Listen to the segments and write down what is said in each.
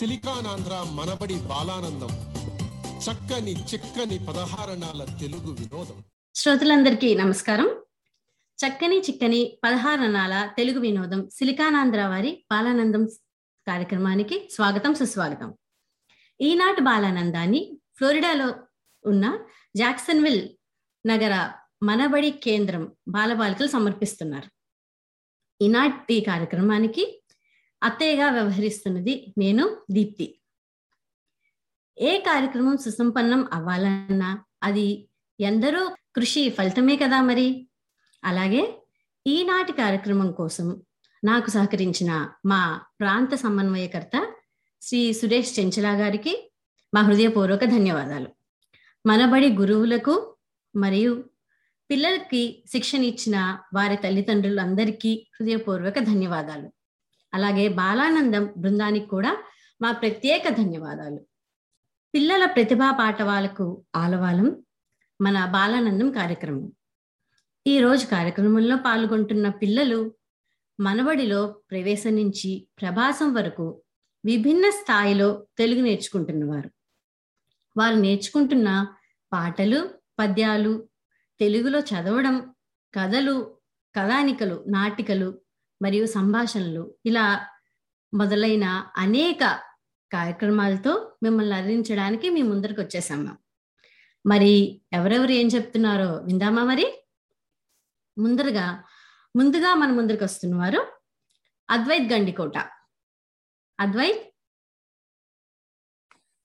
సిలికానాంధ్ర మనబడి బాలానందం. చక్కని చిక్కని పదహారణాల తెలుగు వినోదం. శ్రోతలందరికీ నమస్కారం. చక్కని చిక్కని పదహారణాల తెలుగు వినోదం సిలికానాంధ్ర వారి బాలానందం కార్యక్రమానికి స్వాగతం సుస్వాగతం. ఈనాటి బాలానందాన్ని ఫ్లోరిడాలో ఉన్న జాక్సన్విల్ నగర మనబడి కేంద్రం బాలబాలికలు సమర్పిస్తున్నారు. ఈనాటి కార్యక్రమానికి అత్తయ్యగా వ్యవహరిస్తున్నది నేను దీప్తి. ఏ కార్యక్రమం సుసంపన్నం అవ్వాలన్నా అది ఎందరో కృషి ఫలితమే కదా మరి. అలాగే ఈనాటి కార్యక్రమం కోసం నాకు సహకరించిన మా ప్రాంత సమన్వయకర్త శ్రీ సురేష్ చెంచలా గారికి మా హృదయపూర్వక ధన్యవాదాలు. మనబడి గురువులకు మరియు పిల్లలకి శిక్షణ ఇచ్చిన వారి తల్లిదండ్రులందరికీ హృదయపూర్వక ధన్యవాదాలు. అలాగే బాలానందం బృందానికి కూడా మా ప్రత్యేక ధన్యవాదాలు. పిల్లల ప్రతిభా పాఠవాలకు ఆలవాలం మన బాలానందం కార్యక్రమం. ఈ రోజు కార్యక్రమంలో పాల్గొంటున్న పిల్లలు మనబడిలో ప్రవేశం నుంచి ప్రభాసం వరకు విభిన్న స్థాయిలో తెలుగు నేర్చుకుంటున్నవారు. వారు నేర్చుకుంటున్న పాటలు పద్యాలు తెలుగులో చదవడం కథలు కథానికలు నాటికలు మరియు సంభాషణలు ఇలా మొదలైన అనేక కార్యక్రమాలతో మిమ్మల్ని అందించడానికి మీ ముందరికి వచ్చేసాం మరి ఎవరెవరు ఏం చెప్తున్నారో విందామా మరి? ముందరగా ముందుగా మన ముందరికి వస్తున్నవారు అద్వైత్ గండికోట. అద్వైత్?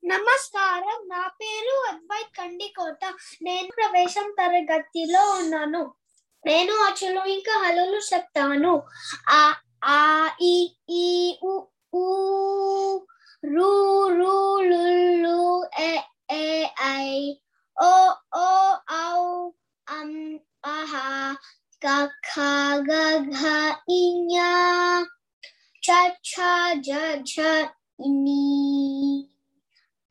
నమస్కారం నా పేరు అద్వైత్ కండికోట నేను ప్రవేశం తరగతిలో ఉన్నాను. నేను అచ్చులు ఇంకా హలులు చెప్తాను. ఆ ఆ ఈ ఈ ఉ ఊ రు రు లు లు ఏ ఏ ఐ ఓ ఓ ఔ అం ఆహా క ఖ గ ఘ ఇఞ చ ఛ జ ఝ ఇని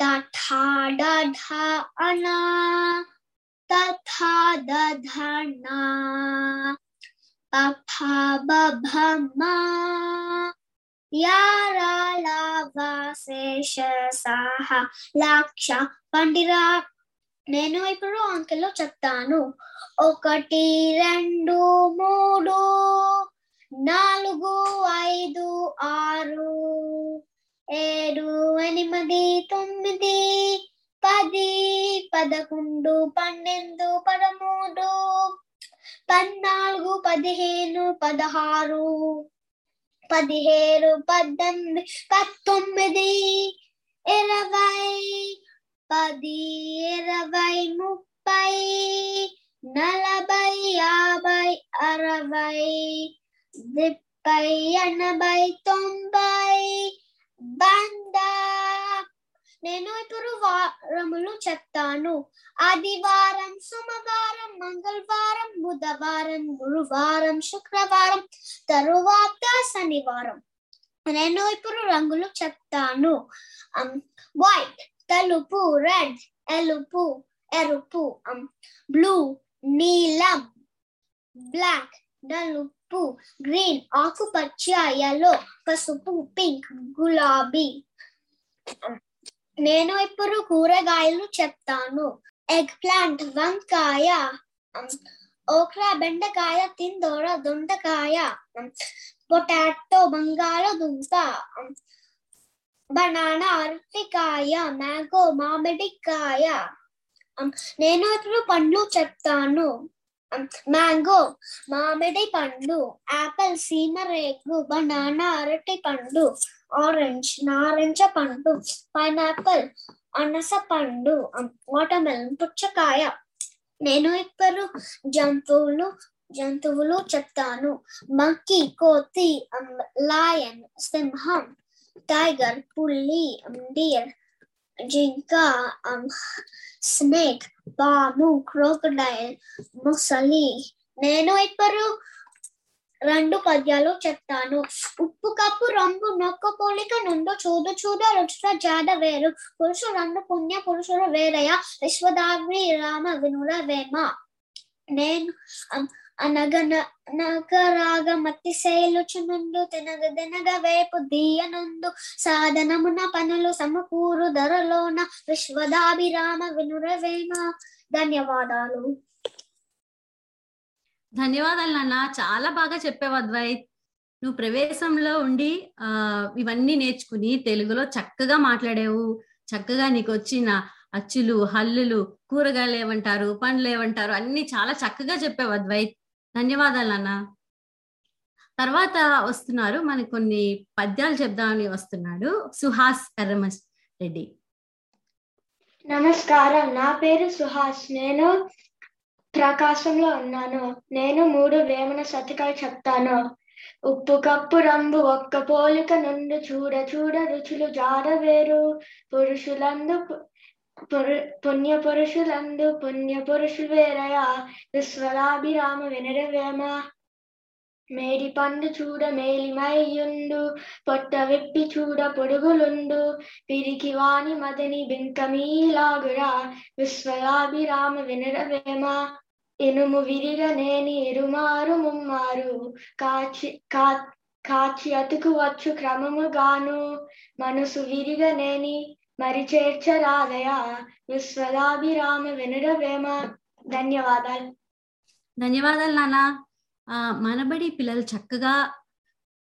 ta tha da dha ana ta tha దధనా dha na pa లాక్ష పండిరా నేను ఇప్పుడు అంకెల్లో చెప్తాను. ఒకటి రెండు మూడు నాలుగు ఐదు ఆరు ఏడు ఎనిమిది తొమ్మిది పది పదకొండు పన్నెండు పదమూడు పద్నాలుగు పదిహేను పదహారు పదిహేడు పద్దెనిమిది పంతొమ్మిది ఇరవై పది ఇరవై ముప్పై నలభై యాభై అరవై ముప్పై ఎనభై తొంభై బంద నేను ఇప్పుడు వారములు చెప్తాను. ఆదివారం సోమవారం మంగళవారం బుధవారం గురువారం శుక్రవారం తరువాత శనివారం. నేను ఇప్పుడు రంగులు చెప్తాను. వైట్ తెలుపు రెడ్ ఎలుపు ఎరుపు బ్లూ నీలం బ్లాక్ నలుపు గ్రీన్ ఆకుపచ్చ ఎల్లో పసుపు పింక్ గులాబీ. నేను ఇప్పుడు కూరగాయలు చెప్తాను. ఎగ్ ప్లాంట్ వంకాయ ఓక్రా బెండకాయ తిందోర దొండకాయ పొటాటో బంగాళదుంప బనానా అరటికాయ మ్యాంగో మామిడికాయ నేను ఇప్పుడు పండ్లు చెప్తాను. మ్యాంగో మామిడి పండు ఆపిల్ సీమ రేగు బనానా అరటి పండు ఆరెంజ్ నారింజ పండు పైనాపిల్ అనస పండు వాటర్మెలన్ పుచ్చకాయ. నేను ఇప్పుడు జంతువులు జంతువులు చెప్తాను. మంకీ కోతి లయన్ సింహం టైగర్ పుల్లి డియర్ జింక స్నేక్ పాము క్రోకడైల్ ముసలి. నేను ఇప్పుడు రెండు పద్యాలు చెప్తాను. ఉప్పు కప్పు రంగు నొక్క పోలిక నుండు చూడు చూడ రుచుల జాడ వేరు. పురుషులందు పుణ్య పురుషులు వేరయ. విశ్వదాగ్ని రామ వినుల వేమ. నేను అనగనగరాగమతి శైలుచునుండు తినగ దినగ వేపు దీయనుండు సాధనమున పనులు సమకూరు ధరలోన. విశ్వదాభిరామ వినురవేమ ధన్యవాదాలు. ధన్యవాదాలు నాన్న. చాలా బాగా చెప్పావు అద్వైత్. నువ్వు ప్రవేశంలో ఉండి ఆ ఇవన్నీ నేర్చుకుని తెలుగులో చక్కగా మాట్లాడావు. చక్కగా నీకు వచ్చిన అచ్చులు హల్లులు కూరగాయలు ఏమంటారు పండ్లు ఏమంటారు అన్ని చాలా చక్కగా చెప్పావు అద్వైత్. ధన్యవాదాలు నాన్న. తర్వాత వస్తున్నారు మనకు కొన్ని పద్యాలు చెప్దామని వస్తున్నాడు సుహాస్ ఎర్రమస్ రెడ్డి. నమస్కారం. నా పేరు సుహాస్. నేను ప్రకాశంలో ఉన్నాను నేను మూడు వేమన శతకాలు చెప్తాను. ఉప్పు కప్పు రంగు ఒక్క పోలిక నుండి చూడ చూడ రుచులు జారవేరు పురుషులందు పుణ్య పురుషులందు పుణ్య పురుషులు వేరయా? విశ్వలాభిరామ వినరవేమ మేడి పండు చూడ మేలిమయ్యుండు పొట్ట విప్పి చూడ పొడుగులుండు. పిరికి వాణి మదని బింకమీలాగురా విశ్వలాభిరామ వినరవేమ ఇనుము విరిగనేని ఇరుమారు ముమ్మారు. కాచి కా కాచి అతుకువచ్చు క్రమముగాను. మనసు విరిగనేని మరి చేర్చరాదయా విశ్వదాభిరామ వినరవేమ ధన్యవాదాలు. ధన్యవాదాలు నాన్న. ఆ, మనబడి పిల్లలు చక్కగా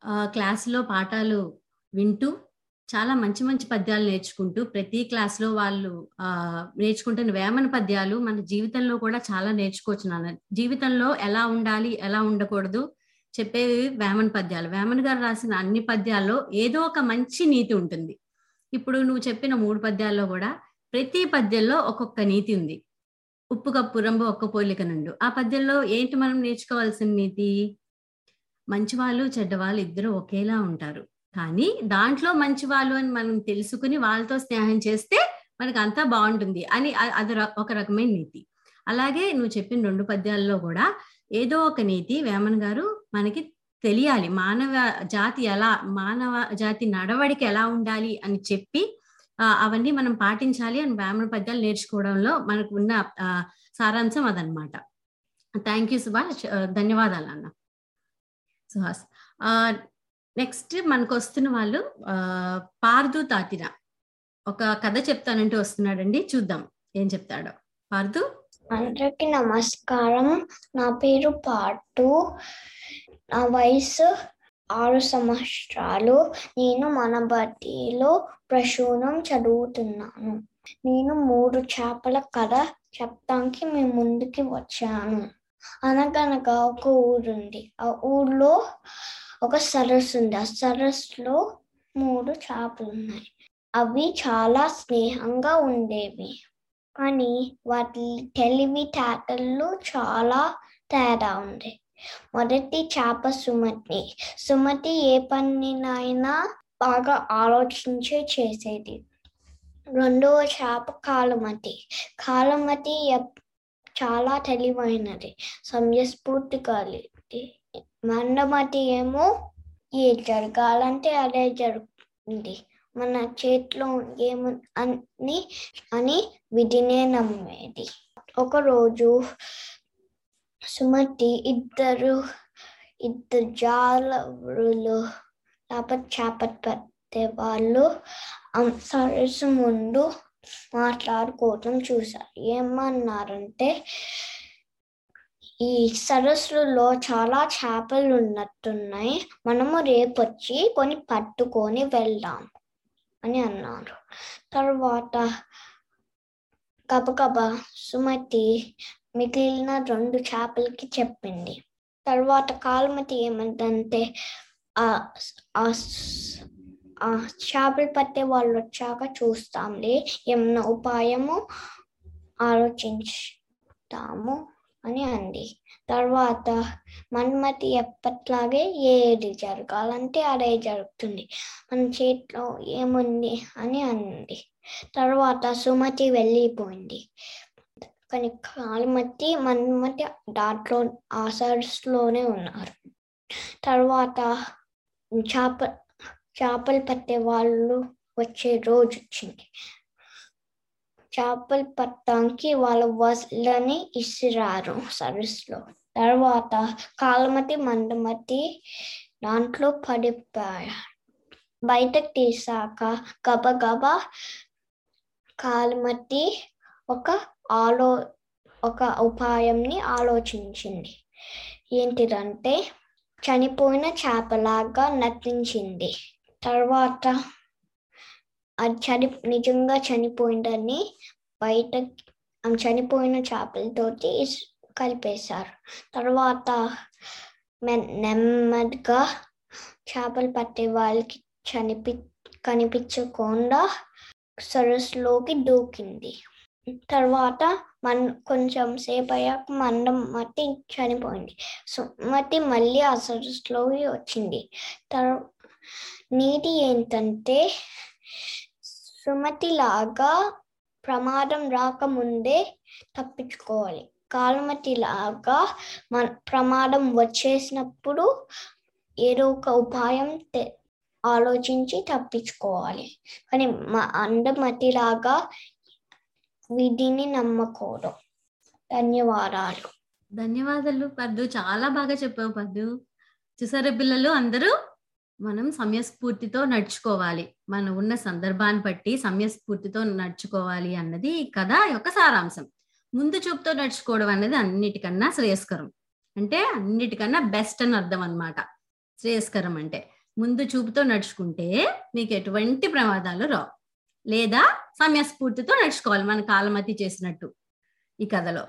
ఆ, క్లాసులో పాఠాలు వింటూ చాలా మంచి మంచి పద్యాలు నేర్చుకుంటూ ప్రతి క్లాస్లో వాళ్ళు ఆ నేర్చుకుంటున్న వేమన పద్యాలు మన జీవితంలో కూడా చాలా నేర్చుకోవచ్చు నాన్న. జీవితంలో ఎలా ఉండాలి ఎలా ఉండకూడదు చెప్పేవి వేమన పద్యాలు. వేమన్ గారు రాసిన అన్ని పద్యాల్లో ఏదో ఒక మంచి నీతి ఉంటుంది. ఇప్పుడు నువ్వు చెప్పిన మూడు పద్యాల్లో కూడా ప్రతి పద్యంలో ఒక్కొక్క నీతి ఉంది. ఉప్పు కప్పు రంబు ఒక్క పోలిక నుండు. ఆ పద్యంలో ఏంటి మనం నేర్చుకోవాల్సిన నీతి? మంచివాళ్ళు చెడ్డవాళ్ళు ఇద్దరు ఒకేలా ఉంటారు. కానీ దాంట్లో మంచి వాళ్ళు అని మనం తెలుసుకుని వాళ్ళతో స్నేహం చేస్తే మనకు అంతా బాగుంటుంది అని అది ఒక రకమైన నీతి. అలాగే నువ్వు చెప్పిన రెండు పద్యాల్లో కూడా ఏదో ఒక నీతి వేమన్ గారు మనకి తెలియాలి. మానవ జాతి ఎలా మానవ జాతి నడవడిక ఎలా ఉండాలి అని చెప్పి అవన్నీ మనం పాటించాలి అని వేమన పద్యాలు నేర్చుకోవడంలో మనకు ఉన్న ఆ, సారాంశం అదనమాట థ్యాంక్ యూ సుభాష్ ధన్యవాదాలు అన్న. సుహాస్. నెక్స్ట్ మనకు వస్తున్న వాళ్ళు పార్దు తాతిన. ఒక కథ చెప్తానంటూ వస్తున్నాడండి చూద్దాం ఏం చెప్తాడో. పార్దు? అందరికి నమస్కారం. నా పేరు పాటు నా వయసు ఆరు సంవత్సరాలు. నేను మన బట్టిలో ప్రశూనం చదువుతున్నాను. నేను మూడు చేపల కథ చెప్తానికి మీ ముందుకి వచ్చాను. అనగనగా ఒక ఊరుంది. ఆ ఊర్లో ఒక సరస్సు ఉంది. ఆ సరస్సులో మూడు చేపలు ఉన్నాయి. అవి చాలా స్నేహంగా ఉండేవి. కానీ వాటి తెలివితేటలు చాలా తేడా ఉంది. మొదటి చేప సుమతి. సుమతి ఏ పనినైనా బాగా ఆలోచించే చేసేది. రెండవ చేప కాలమతి. కాలమతి ఎప్- చాలా తెలివైనది. సమయస్ఫూర్తి కలిగి మండమటి ఏమో ఏ జరగాలంటే అదే జరుగుతుంది. మన చేతిలో ఏము అని అని విధినే నమ్మేది. ఒకరోజు సుమతి ఇద్దరు ఇద్దరు జాలరులు లేకపోతే చేప పట్టే వాళ్ళు సరస్సు ముందు మాట్లాడుకోవటం చూశారు. ఏమన్నారంటే ఈ సరస్సులో చాలా చేపలు ఉన్నట్టున్నాయి. మనము రేపొచ్చి కొని పట్టుకొని వెళ్దాం అని అన్నారు. తర్వాత గబగబా సుమతి మిగిలిన రెండు చేపలకి చెప్పింది. తర్వాత కాలుమతి ఏమంటే ఆ ఆ ఆ చేపలు పట్టే వాళ్ళు వచ్చాక చూస్తాంలే. ఏమన్నా ఉపాయము ఆలోచించుతాము అని అంది. తర్వాత మన్మతి ఎప్పట్లాగే ఏది జరగాలంటే అదే జరుగుతుంది. మన చేతిలో ఏముంది అని అంది. తర్వాత సుమతి వెళ్ళిపోయింది. కానీ కాలుమతి మన్మతి దాంట్లో ఆ సరస్సులోనే ఉన్నారు. తర్వాత చేప చేపలు పట్టే వాళ్ళు వచ్చే రోజు వచ్చింది. చేపలు పట్టడానికి వాళ్ళ వసలని ఇసిరారు సరస్సులో. తర్వాత కాలమతి మందమతి దాంట్లో పడిపోయారు బయటకు తీసాక గబగబా కాలమతి ఒక ఆలో ఒక ఉపాయంని ఆలోచించింది. ఏంటిదంటే చనిపోయిన చేపలాగా నటించింది. తర్వాత అది చని నిజంగా చనిపోయిందని బయట చనిపోయిన చేపలతోటి కలిపేశారు. తర్వాత నెమ్మదిగా చేపలు పట్టే వాళ్ళకి చనిపి కనిపించకుండా సరస్సులోకి దూకింది. తర్వాత మన్ కొంచెం సేపు అయ్యాక మందం మట్టి చనిపోయింది. సుమతి మళ్ళీ ఆ సరస్సులోకి వచ్చింది. తర్వా నీటి ఏంటంటే సుమతిలాగా ప్రమాదం రాకముందే తప్పించుకోవాలి. కాలుమతిలాగా మన ప్రమాదం వచ్చేసినప్పుడు ఏదో ఒక ఉపాయం తె- ఆలోచించి తప్పించుకోవాలి. కానీ మా అందమతిలాగా విధిని నమ్మకూడదు. ధన్యవాదాలు. ధన్యవాదాలు పద్దు. చాలా బాగా చెప్పావు పద్దు. చూసారా పిల్లలు అందరూ? మనం సమయస్ఫూర్తితో నడుచుకోవాలి. మనం ఉన్న సందర్భాన్ని బట్టి సమయస్ఫూర్తితో నడుచుకోవాలి అన్నది ఈ కథ యొక్క సారాంశం. ముందు చూపుతో నడుచుకోవడం అనేది అన్నిటికన్నా శ్రేయస్కరం. అంటే అన్నిటికన్నా బెస్ట్ అని అర్థం అన్నమాట. శ్రేయస్కరం అంటే ముందు చూపుతో నడుచుకుంటే మీకు ఎటువంటి ప్రమాదాలు రావు. లేదా సమయస్ఫూర్తితో నడుచుకోవాలి. మన కాలమతి చేసినట్టు ఈ కథలో.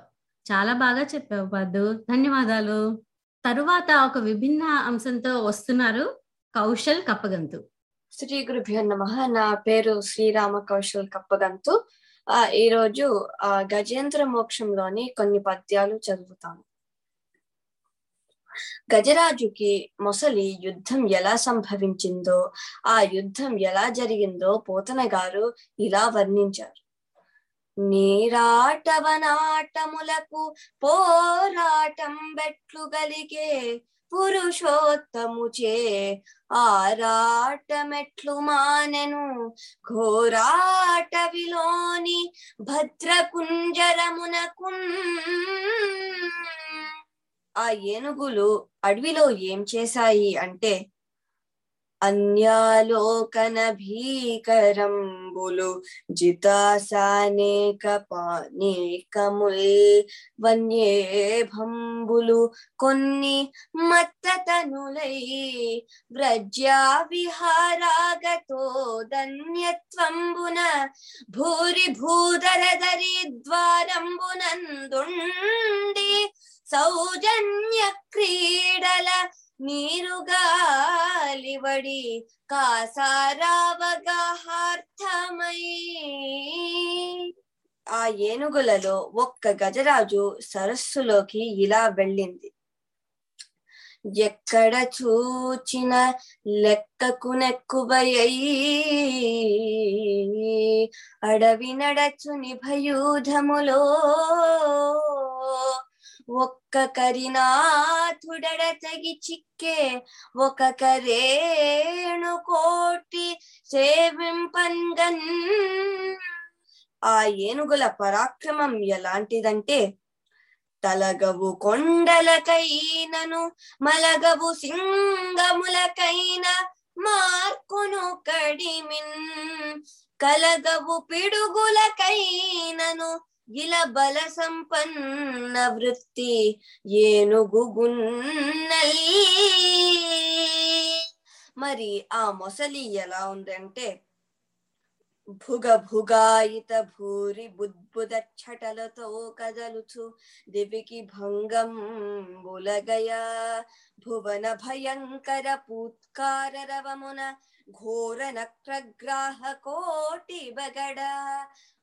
చాలా బాగా చెప్పావు పద్దు ధన్యవాదాలు. తరువాత ఒక విభిన్న అంశంతో వస్తున్నారు. కౌశల్ కప్పగంతు. శ్రీ గురుభ్యో నమ. నా పేరు శ్రీరామ కౌశల్ కప్పగంతు. ఆ ఈ రోజు ఆ గజేంద్ర మోక్షంలోని కొన్ని పద్యాలు చదువుతాను. గజరాజుకి మొసలి యుద్ధం ఎలా సంభవించిందో ఆ యుద్ధం ఎలా జరిగిందో పోతన గారు ఇలా వర్ణించారు. నీరాటవనాటములకు పోరాటం బెట్లు గలిగే పురుషోత్తముచే ఆరాటమెట్లు మానెను. ఘోరాటవిలోని భద్రకుంజరమునకున్ ఆ ఏనుగులు అడవిలో ఏం చేశాయి అంటే అన్యాలోకన భీకరంబులు జితాసానేక పానేకముల్ వన్యేభంబులు కొన్ని మత్తతనులై వ్రజ్యా విహారాగతో ధన్యత్వంబున భూరి భూధరధరి ద్వారంబునందుండి సౌజన్య క్రీడల నీరుగాలివడి కాసారావగాహార్థమై. ఆ ఏనుగులలో ఒక్క గజరాజు సరస్సులోకి ఇలా వెళ్ళింది. ఎక్కడ చూచిన లెక్కకు నెక్కుబయ్యి అడవి నడచు నిభయూధములో ఒక్క కరినాథుడడ తగి చిక్కే ఒక కరేణు కోటి సేవింపంగన్ ఆ ఏనుగుల పరాక్రమం ఎలాంటిదంటే తలగవు కొండలకైనను మలగవు సింగములకైన మార్కును కడిమిన్. కలగవు పిడుగులకైనను గిల బల సంపన్న వృత్తి ఏనుగు మరి ఆ మొసలి ఎలా ఉందంటే భుగ భుగాయిత భూరి బుద్భుద ఛటలతో కదలుచు దివికి భంగం బులగయా. భువన భయంకర పూత్కార రవమున ఘోర నక్రగ్రాహ కోటి బగడ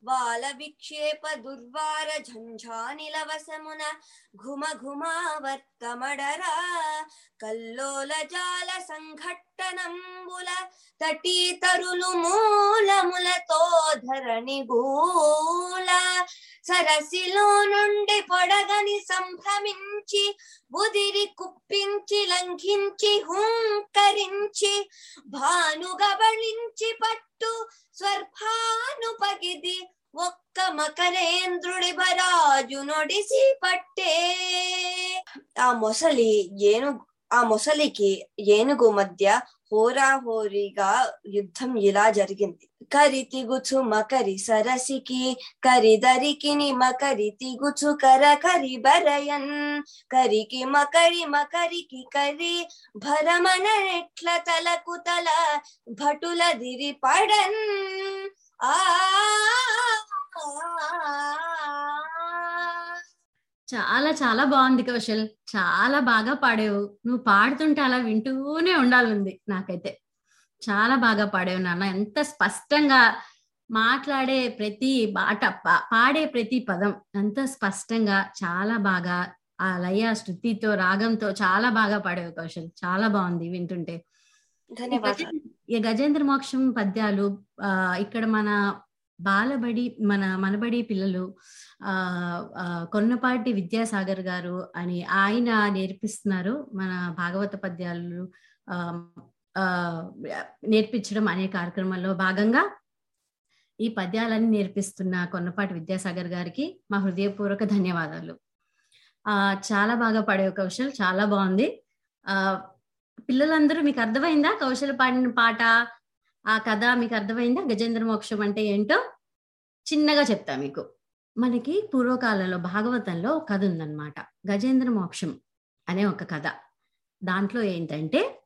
వాల విక్షేప దుర్వార ఝంఝానిలవసమున ఘుమ ఘుమావర్తమడరా కల్లోల జాల సంఘట్టనంబుల తటీతరులు మూలములతో ధరణి గూల సరసిలో నుండి పొడగని సంభ్రమించి ఉదిరి కుప్పించి లంఘించి హుంకరించి భానుగబళించి పట్టు స్వర్భాను పగిది ఒక్క మకరేంద్రుడి బరాజు నొడిసి పట్టే ఆ మొసలి ఏనుగు ఆ మొసలికి ఏనుగు మధ్య హోరాహోరీగా యుద్ధం ఇలా జరిగింది కరి తిగుచు మకరి సరసికి కరిదరికి మకరి తిగుచు కర కరి బరయన్ కరికి మకరి మకరికి కరి భరమన ఎట్ల తలకు తల భటుల దిరి పడన్ ఆ చాలా చాలా బాగుంది కౌశల్. చాలా బాగా పాడావు. నువ్వు పాడుతుంటే అలా వింటూనే ఉండాలంది నాకైతే. చాలా బాగా పాడావు నాన్న. ఎంత స్పష్టంగా మాట్లాడే ప్రతి బాట పాడే ప్రతి పదం ఎంత స్పష్టంగా చాలా బాగా ఆ లయ శృతితో రాగంతో చాలా బాగా పాడావు కౌశల్. చాలా బాగుంది వింటుంటే. ధన్యవాదాలు. ఈ గజేంద్ర మోక్షం పద్యాలు ఆ ఇక్కడ మన బాలబడి మన మనబడి పిల్లలు కొన్నపాటి విద్యాసాగర్ గారు అని ఆయన నేర్పిస్తున్నారు మన భాగవత పద్యాలు ఆ నేర్పించడం అనే కార్యక్రమంలో భాగంగా ఈ పద్యాలన్నీ నేర్పిస్తున్న కొన్నపాటి విద్యాసాగర్ గారికి మా హృదయపూర్వక ధన్యవాదాలు. ఆ చాలా బాగా పాడే కౌశల్ చాలా బాగుంది. ఆ పిల్లలందరూ మీకు అర్థమైందా కౌశల పాడిన పాట? ఆ కథ మీకు అర్థమైందా? గజేంద్ర మోక్షం అంటే ఏంటో చిన్నగా చెప్తా మీకు. మనకి పూర్వకాలంలో భాగవతంలో ఒక కథ ఉందన్నమాట. గజేంద్ర మోక్షం అనే ఒక కథ. దాంట్లో ఏంటంటే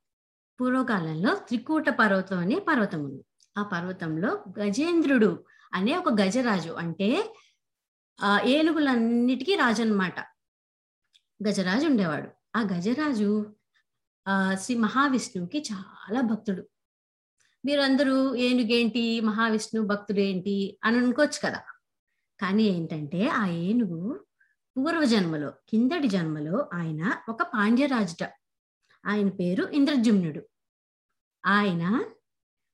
పూర్వకాలంలో త్రికూట పర్వతం అనే పర్వతం ఉంది. ఆ పర్వతంలో గజేంద్రుడు అనే ఒక గజరాజు అంటే ఆ ఏనుగులన్నిటికీ రాజు అనమాట గజరాజు ఉండేవాడు. ఆ గజరాజు ఆ శ్రీ మహావిష్ణువుకి చాలా భక్తుడు. మీరందరూ ఏనుగేంటి మహావిష్ణువు భక్తుడు ఏంటి అని అనుకోవచ్చు కదా. కానీ ఏంటంటే ఆ ఏనుగు పూర్వ జన్మలో కిందటి జన్మలో ఆయన ఒక పాండ్యరాజుట. ఆయన పేరు ఇంద్రజుమ్నుడు ఆయన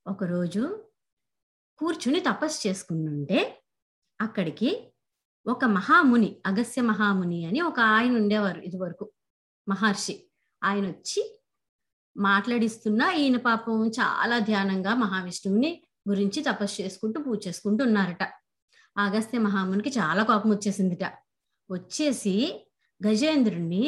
ఒకరోజు కూర్చుని తపస్సు చేసుకుంటుంటే అక్కడికి ఒక మహాముని అగస్య మహాముని అని ఒక ఆయన ఉండేవారు ఇదివరకు మహర్షి. ఆయన వచ్చి మాట్లాడిస్తున్నా ఈయన పాపం చాలా ధ్యానంగా మహావిష్ణువుని గురించి తపస్సు చేసుకుంటూ పూజ చేసుకుంటూ ఉన్నారట. అగస్త్య మహామునికి చాలా కోపం వచ్చేసిందిట. వచ్చేసి గజేంద్రుణ్ణి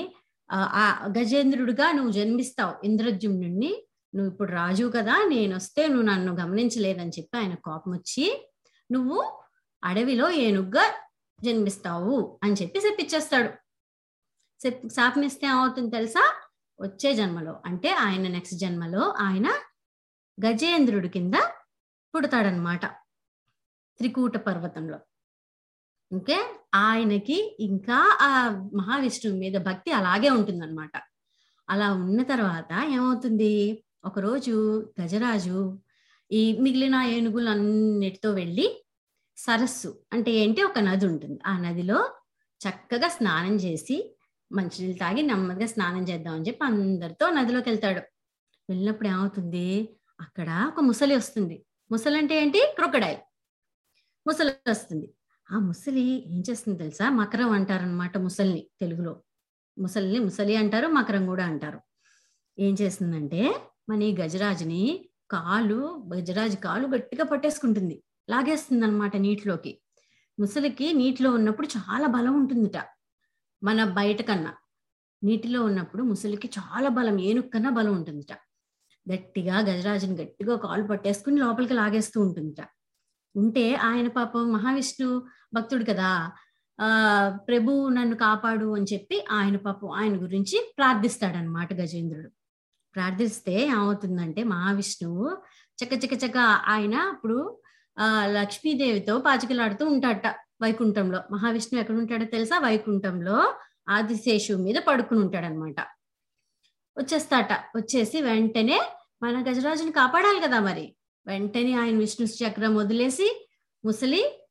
ఆ, గజేంద్రుడిగా నువ్వు జన్మిస్తావు ఇంద్రజుమ్నుణ్ణి నువ్వు ఇప్పుడు రాజు కదా నేను వస్తే నువ్వు నన్ను గమనించలేదని చెప్పి ఆయన కోపం వచ్చి నువ్వు అడవిలో ఏనుగ్గా జన్మిస్తావు అని చెప్పి చెప్పిచ్చేస్తాడు శాపమిస్తే ఏమవుతుంది తెలుసా? వచ్చే జన్మలో అంటే ఆయన నెక్స్ట్ జన్మలో ఆయన గజేంద్రుడి కింద పుడతాడనమాట త్రికూట పర్వతంలో. ఓకే? ఆయనకి ఇంకా ఆ మహావిష్ణువు మీద భక్తి అలాగే ఉంటుందన్నమాట. అలా ఉన్న తర్వాత ఏమవుతుంది? ఒకరోజు గజరాజు ఈ మిగిలిన ఏనుగులన్నిటితో వెళ్ళి సరస్సు అంటే ఏంటి? ఒక నది ఉంటుంది. ఆ నదిలో చక్కగా స్నానం చేసి మంచినీళ్ళు తాగి నెమ్మదిగా స్నానం చేద్దామని చెప్పి అందరితో నదిలోకి వెళ్తాడు. వెళ్ళినప్పుడు ఏమవుతుంది? అక్కడ ఒక ముసలి వస్తుంది. ముసలి అంటే ఏంటి? క్రొకడైల్. ముసలి వస్తుంది ఆ ముసలి ఏం చేస్తుంది తెలుసా? మకరం అంటారనమాట ముసలిని తెలుగులో. ముసలిని ముసలి అంటారు మకరం కూడా అంటారు. ఏం చేస్తుందంటే మన ఈ గజరాజుని కాలు గజరాజు కాలు గట్టిగా పట్టేసుకుంటుంది. లాగేస్తుంది అనమాట నీటిలోకి. ముసలికి నీటిలో ఉన్నప్పుడు చాలా బలం ఉంటుందిట. మన బయట కన్నా. నీటిలో ఉన్నప్పుడు ముసలికి చాలా బలం ఏనుగు కన్నా బలం ఉంటుందిట. గట్టిగా గజరాజుని గట్టిగా కాలు పట్టేసుకుని లోపలికి లాగేస్తూ ఉంటుందిట. ఉంటే ఆయన పాపం మహావిష్ణు భక్తుడు కదా. ఆ ప్రభు నన్ను కాపాడు అని చెప్పి ఆయన పాపం ఆయన గురించి ప్రార్థిస్తాడనమాట గజేంద్రుడు. ప్రార్థిస్తే ఏమవుతుందంటే మహావిష్ణువు చక్క చక్క చక్క ఆయన అప్పుడు ఆ లక్ష్మీదేవితో పాచికలాడుతూ ఉంటాడట వైకుంఠంలో. మహావిష్ణువు ఎక్కడ ఉంటాడో తెలుసా? వైకుంఠంలో ఆదిశేషు మీద పడుకుని ఉంటాడనమాట వచ్చేస్తాట. వచ్చేసి వెంటనే మన గజరాజుని కాపాడాలి కదా మరి. వెంటనే ఆయన విష్ణు చక్రం వదిలేసి ముసలి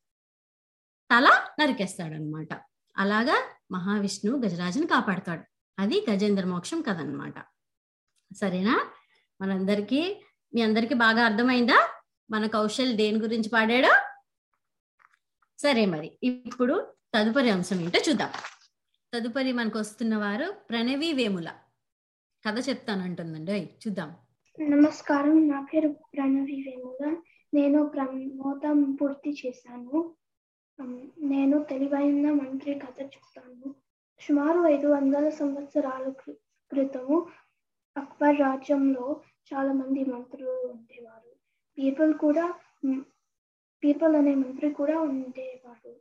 తల నరికేస్తాడనమాట. అలాగా మహావిష్ణువు గజరాజుని కాపాడతాడు. అది గజేంద్ర మోక్షం కదనమాట సరేనా? మనందరికీ మీ అందరికీ బాగా అర్థమైందా? మన కౌశల్ దేని గురించి పాడాడో? సరే మరి ఇప్పుడు తదుపరి అంశం ఏంటో చూద్దాం. తదుపరి మనకు వస్తున్న వారు ప్రణవి వేముల. కథ చెప్తానంటుందండి. చూద్దాం. నమస్కారం. నా పేరు ప్రణవి వేముల. నేను ప్రమోదం పూర్తి చేశాను. నేను తెలివైన మంత్రి కథ చెప్తాను. సుమారు ఐదు వందల సంవత్సరాల క్రితము అక్బర్ రాజ్యంలో చాలా మంది మంత్రులు ఉండేవారు. పీపుల్ కూడా పీపుల్ అనే మంత్రి కూడా ఉండేవారు.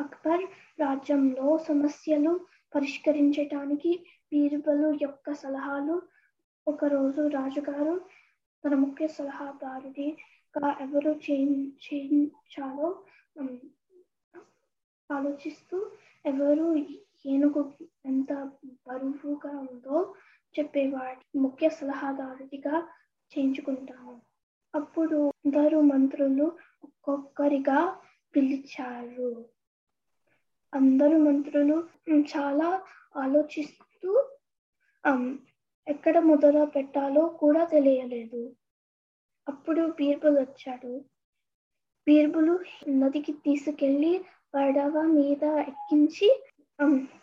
అక్బర్ రాజ్యంలో సమస్యలు పరిష్కరించడానికి బీర్బలు యొక్క సలహాలు ఒకరోజు రాజుగారు తన ముఖ్య సలహాదారుడిగా ఎవరు చేయించాలో ఆలోచిస్తూ ఎవరు ఏనుగు ఎంత బరువుగా ఉందో చెప్పేవాడి. ముఖ్య సలహాదారుడిగా చేయించుకుంటాము. అప్పుడు అందరు మంత్రులు ఒక్కొక్కరిగా పిలిచారు. అందరు మంత్రులు చాలా ఆలోచిస్తూ ఎక్కడ మొదలు పెట్టాలో కూడా తెలియలేదు. అప్పుడు బీర్బల్ వచ్చాడు. బీర్బులు నదికి తీసుకెళ్ళి పడవ మీద ఎక్కించి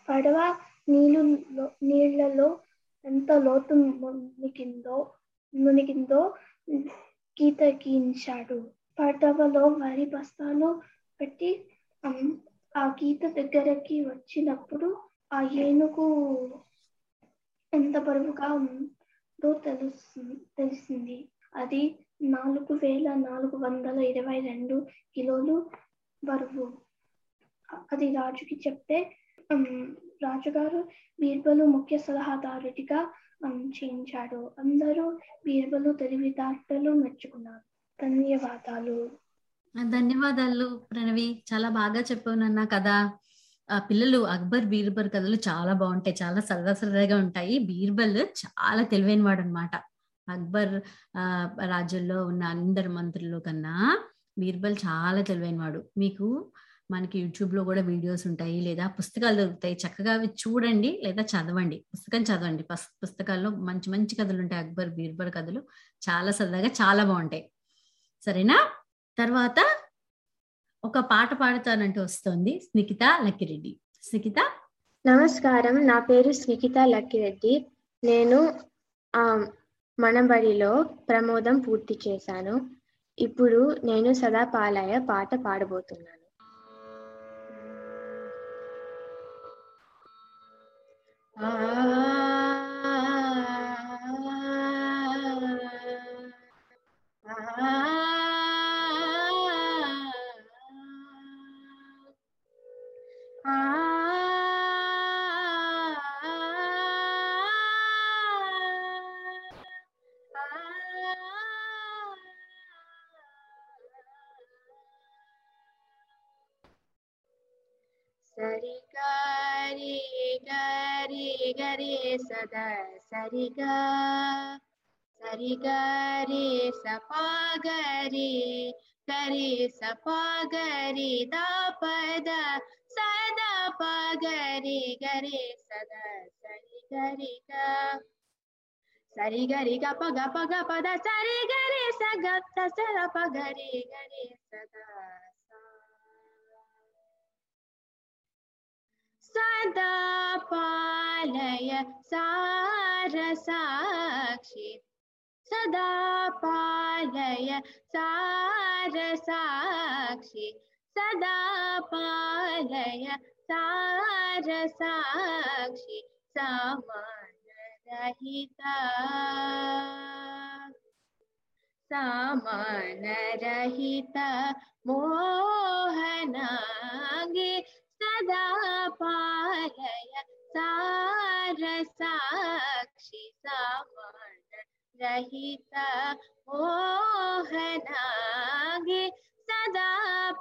పడవ నీళ్ళు నీళ్ళలో ఎంత లోతు మునిగిందో మునిగిందో గీత గీయించాడు పడవలో వరి బస్తాలు పెట్టి ఆ గీత దగ్గరకి వచ్చినప్పుడు ఆ ఏనుగు ఎంత బరువుగా ఉందో తెలుసు తెలిసింది. అది నాలుగు వేల నాలుగు వందల ఇరవై రెండు కిలోలు బరువు. అది రాజుకి చెప్తే రాజుగారు బీర్బలు ముఖ్య సలహాదారుడిగా చేయించాడు. అందరూ బీర్బలు తెలివితేటలు మెచ్చుకున్నారు. ధన్యవాదాలు. ధన్యవాదాలు ప్రణవి. చాలా బాగా చెప్పావు నాన్న కదా ఆ పిల్లలు అక్బర్ బీర్బల్ కథలు చాలా బాగుంటాయి. చాలా సరదా సరదాగా ఉంటాయి. బీర్బల్ చాలా తెలివైన వాడు అనమాట అక్బర్ ఆ రాజ్యంలో ఉన్న అందరి మంత్రులు కన్నా బీర్బల్ చాలా తెలివైన వాడు. మీకు మనకి యూట్యూబ్లో కూడా వీడియోస్ ఉంటాయి లేదా పుస్తకాలు దొరుకుతాయి. చక్కగా అవి చూడండి లేదా చదవండి. పుస్తకం చదవండి. పుస్తకాల్లో మంచి మంచి కథలు ఉంటాయి. అక్బర్ బీర్బల్ కథలు చాలా సరదాగా చాలా బాగుంటాయి. సరేనా? తర్వాత ఒక పాట పాడుతానంటూ వస్తోంది. స్నికిత లక్కిరెడ్డి. స్నికిత? నమస్కారం. నా పేరు స్నికిత లక్కిరెడ్డి. నేను ఆ, మనబడిలో ప్రమోదం పూర్తి చేశాను. ఇప్పుడు నేను సదాపాలయ పాట పాడబోతున్నాను. ఆ, సరిగా సరి గరి సపా గరి గరి సపా గరి దా పద సదా పగరి గరి సదా సరి గరి గా సరి గరి గ పగ పగ పద సరి గరి సగ సర పగరి గరి సదా సా సదా పాలయ సార సాక్షి सदा पालय सार साक्षि सावर्ण रहित मोहनागे सदा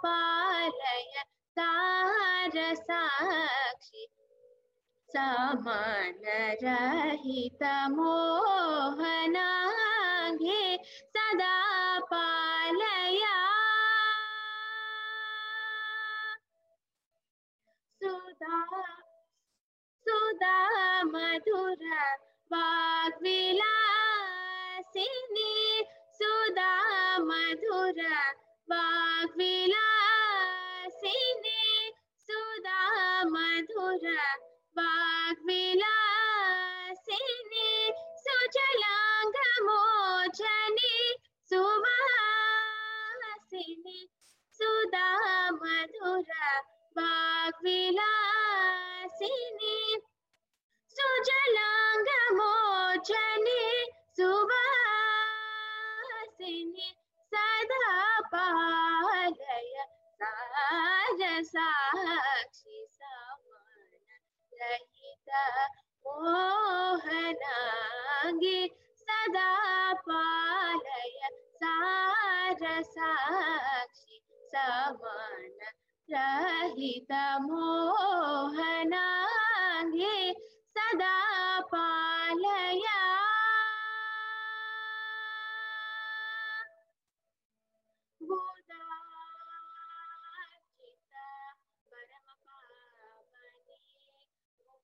पालय सार साक्षि समान रहित मोहनागे सदा पालय सुधा सुधा मधुर वाग्विलासिनी सुधा मधुर वाग्विलासिनी सुधा मधुर वाग्विलासिनी सुजलाङ्गमोचने सुवासिनी सुधा मधुर वाग्विला सुवासिनी सुजलांग मोचने सुवासिनी सदा पालय सार साक्षी समान रहित मोहनांगी, सदा पालय सार साक्षी समान रहितमोहनाङ्गे सदा पालया।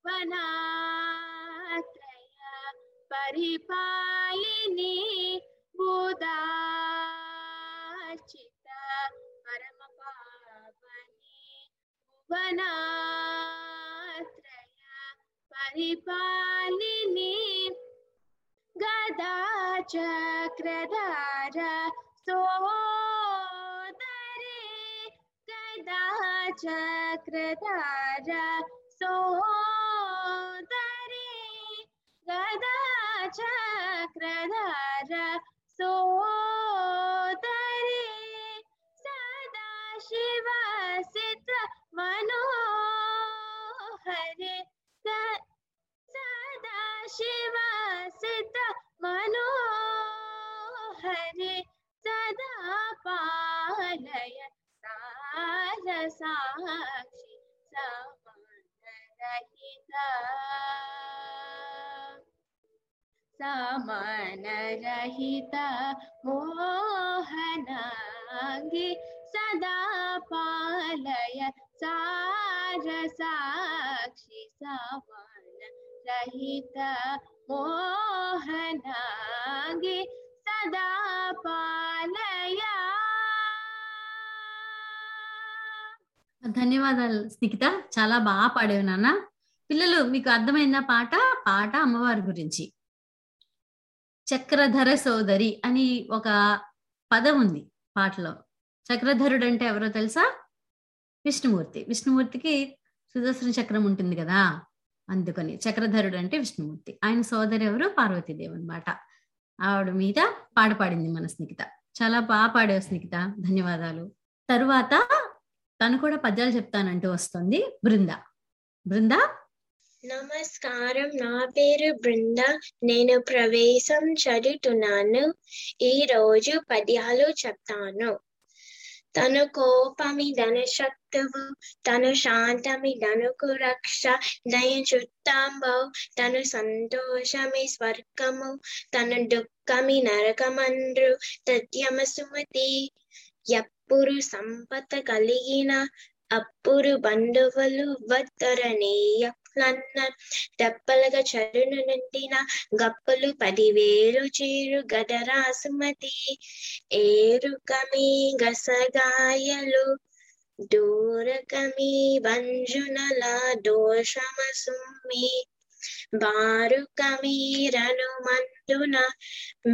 वनात्रय परिपालिनी। बुदाचित భువనాత్రయ పరిపాలిని గదా చక్రధార సోదరి గదా చక్రధార शिवासित मनोहरे सदा पालय साक्षि समानरहिता। समानरहिता मोहनाङ्गे सदा पालय सार साक्षी समान సార సాక్షి సదా ధన్యవాదాలు స్నికిత చాలా బాగా పాడేవి నాన్న. పిల్లలు మీకు అర్థమైందా పాట? పాట అమ్మవారి గురించి. చక్రధర సోదరి అని ఒక పదం ఉంది పాటలో. చక్రధరుడు అంటే ఎవరో తెలుసా? విష్ణుమూర్తి. విష్ణుమూర్తికి సుదర్శన చక్రం ఉంటుంది కదా. అందుకని చక్రధరుడు అంటే విష్ణుమూర్తి. ఆయన సోదరి ఎవరు? పార్వతీదేవి అన్నమాట. ఆవిడ మీద పాట పాడింది మన స్నికిత చాలా బాగా పాడావు స్నికిత ధన్యవాదాలు. తరువాత తను కూడా పద్యాలు చెప్తానంటూ వస్తుంది. బృంద. బృంద? నమస్కారం. నా పేరు బృంద. నేను ప్రవేశం చదువుతున్నాను. ఈ రోజు పద్యాలు చెప్తాను. తను కోపమి ధన శక్తువు తను శాంతమి ధనుకు రక్ష దయ చుట్టాంబవు తను సంతోషమి స్వర్గము తను దుఃఖమి నరకమండ్రు తద్యమ సుమతి ఎప్పుడు సంపద కలిగిన అప్పుడు బంధువులు వద్దరనేయ నన్న చరును నిండిన గప్పలు పదివేలు చీరు గదరా సుమతి. ఏరుకమి గసగాయలు దూరకమి వంజునల దోషమ సుమ్మి. బారుకమీరను మందున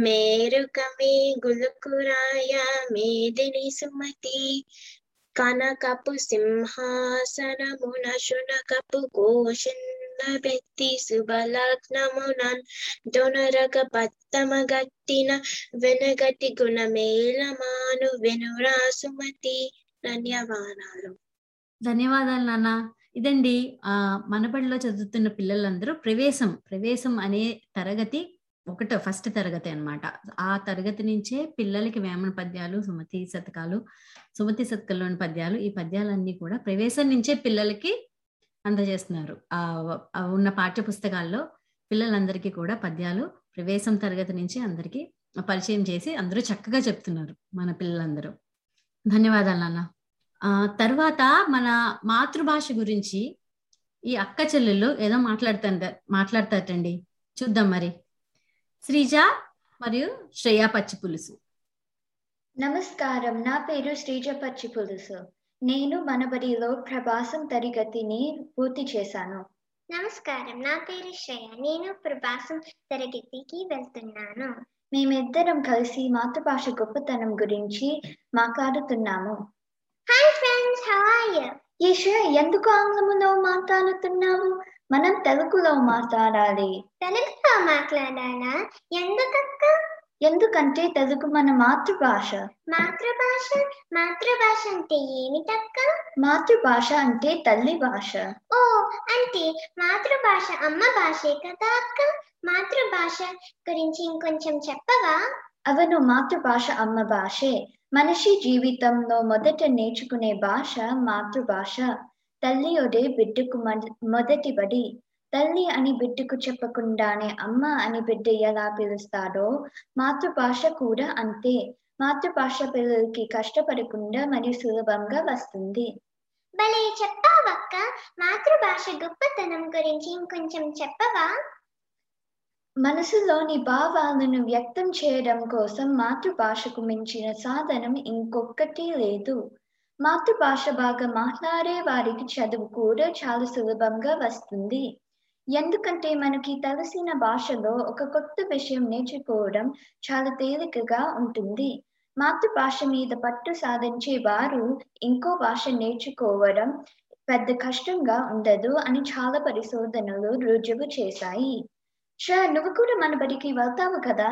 మేరుకమి గులుకురాయ మేదిని సుమతి. కనకపు సింహాసనమున శునకపు కోశిన్న వ్యక్తి శుభలగ్నమునన్ దొనరగ పత్తమ గట్టిన వెనగటి గుణమేలమాను వెనురా సుమతి ధన్యవాదాలు. ధన్యవాదాలు నాన్న. ఇదండి ఆ మనబడిలో చదువుతున్న పిల్లలందరూ ప్రవేశం ప్రవేశం అనే తరగతి ఒకటో ఫస్ట్ తరగతి అన్నమాట. ఆ తరగతి నుంచే పిల్లలకి వేమన పద్యాలు సుమతి శతకాలు సుమతి శతకంలోని పద్యాలు ఈ పద్యాలన్నీ కూడా ప్రవేశం నుంచే పిల్లలకి అందజేస్తున్నారు. ఆ ఉన్న పాఠ్య పుస్తకాల్లో పిల్లలందరికీ కూడా పద్యాలు ప్రవేశం తరగతి నుంచి అందరికీ పరిచయం చేసి అందరూ చక్కగా చెప్తున్నారు మన పిల్లలందరూ. ధన్యవాదాలు నాన్న. ఆ తర్వాత మన మాతృభాష గురించి ఈ అక్క చెల్లెళ్ళు ఏదో మాట్లాడుతారు మాట్లాడతారటండి. చూద్దాం మరి. శ్రీజ మరియు శ్రేయా పచ్చి పులుసు. నమస్కారం. నా పేరు శ్రీజ పచ్చి పులుసు. నేను మనబడిలో ప్రభాసం తరగతిని పూర్తి చేశాను. నమస్కారం. నా పేరు శ్రేయ. నేను ప్రభాసం తరగతికి వెళ్తున్నాను. మేమిద్దరం కలిసి మాతృభాష గొప్పతనం గురించి మాట్లాడుతున్నాము. Hi friends how are you ఎందుకు ఆంగ్లములో మాట్లాడుతున్నావు? మనం తెలుగులో మాట్లాడాలి. తెలుగులో మాట్లాడాలా? ఎందుకక్క? ఎందుకంటే తెలుగు మన మాతృభాష. మాతృభాష? మాతృభాష అంటే ఏమిటక్క? మాతృభాష అంటే తల్లి భాష. ఓ అంటే మాతృభాష అమ్మ భాషే కదా అక్క? మాతృభాష గురించి ఇంకొంచెం చెప్పవా? అవను మాతృభాష అమ్మ భాషే. మనిషి జీవితంలో మొదట నేర్చుకునే భాష మాతృభాష. తల్లి ఒడే బిడ్డకు మొద- మొదటి బడి. తల్లి అని బిడ్డకు చెప్పకుండానే అమ్మ అని బిడ్డ ఎలా పిలుస్తాడో మాతృభాష కూడా అంతే. మాతృభాష పిల్లలకి కష్టపడకుండా మరియు సులభంగా వస్తుంది. భలే చెప్పావక్క మాతృభాష గొప్పతనం గురించి ఇంకొంచెం చెప్పవా? మనసులోని భావాలను వ్యక్తం చేయడం కోసం మాతృభాషకు మించిన సాధనం ఇంకొకటి లేదు. మాతృభాష బాగా మాట్లాడే వారికి చదువు కూడా చాలా సులభంగా వస్తుంది. ఎందుకంటే మనకి తెలిసిన భాషలో ఒక కొత్త విషయం నేర్చుకోవడం చాలా తేలికగా ఉంటుంది. మాతృభాష మీద పట్టు సాధించే వారు ఇంకో భాష నేర్చుకోవడం పెద్ద కష్టంగా ఉండదు అని చాలా పరిశోధనలు రుజువు చేశాయి. షా నువ్వు కూడా మన బడికి వెళ్తావు కదా?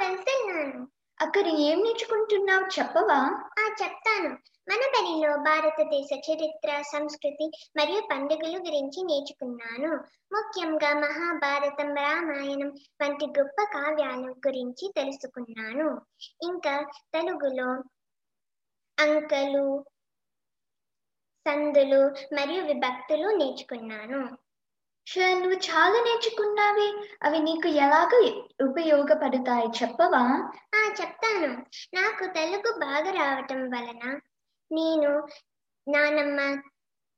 వెళ్తున్నాను. అక్కడ ఏం నేర్చుకుంటున్నావు చెప్పవా? ఆ చెప్తాను. మన పనిలో భారతదేశ చరిత్ర సంస్కృతి మరియు పండుగలు గురించి నేర్చుకున్నాను. ముఖ్యంగా మహాభారతం రామాయణం వంటి గొప్ప కావ్యాల గురించి తెలుసుకున్నాను. ఇంకా తెలుగులో అంకలు సందులు మరియు విభక్తులు నేర్చుకున్నాను. నువ్వు చాలా నేర్చుకున్నావి. అవి నీకు ఎలాగ ఉపయోగపడతాయి చెప్పవా? ఆ చెప్తాను. నాకు తెలుగు బాగా రావటం వలన నేను నానమ్మ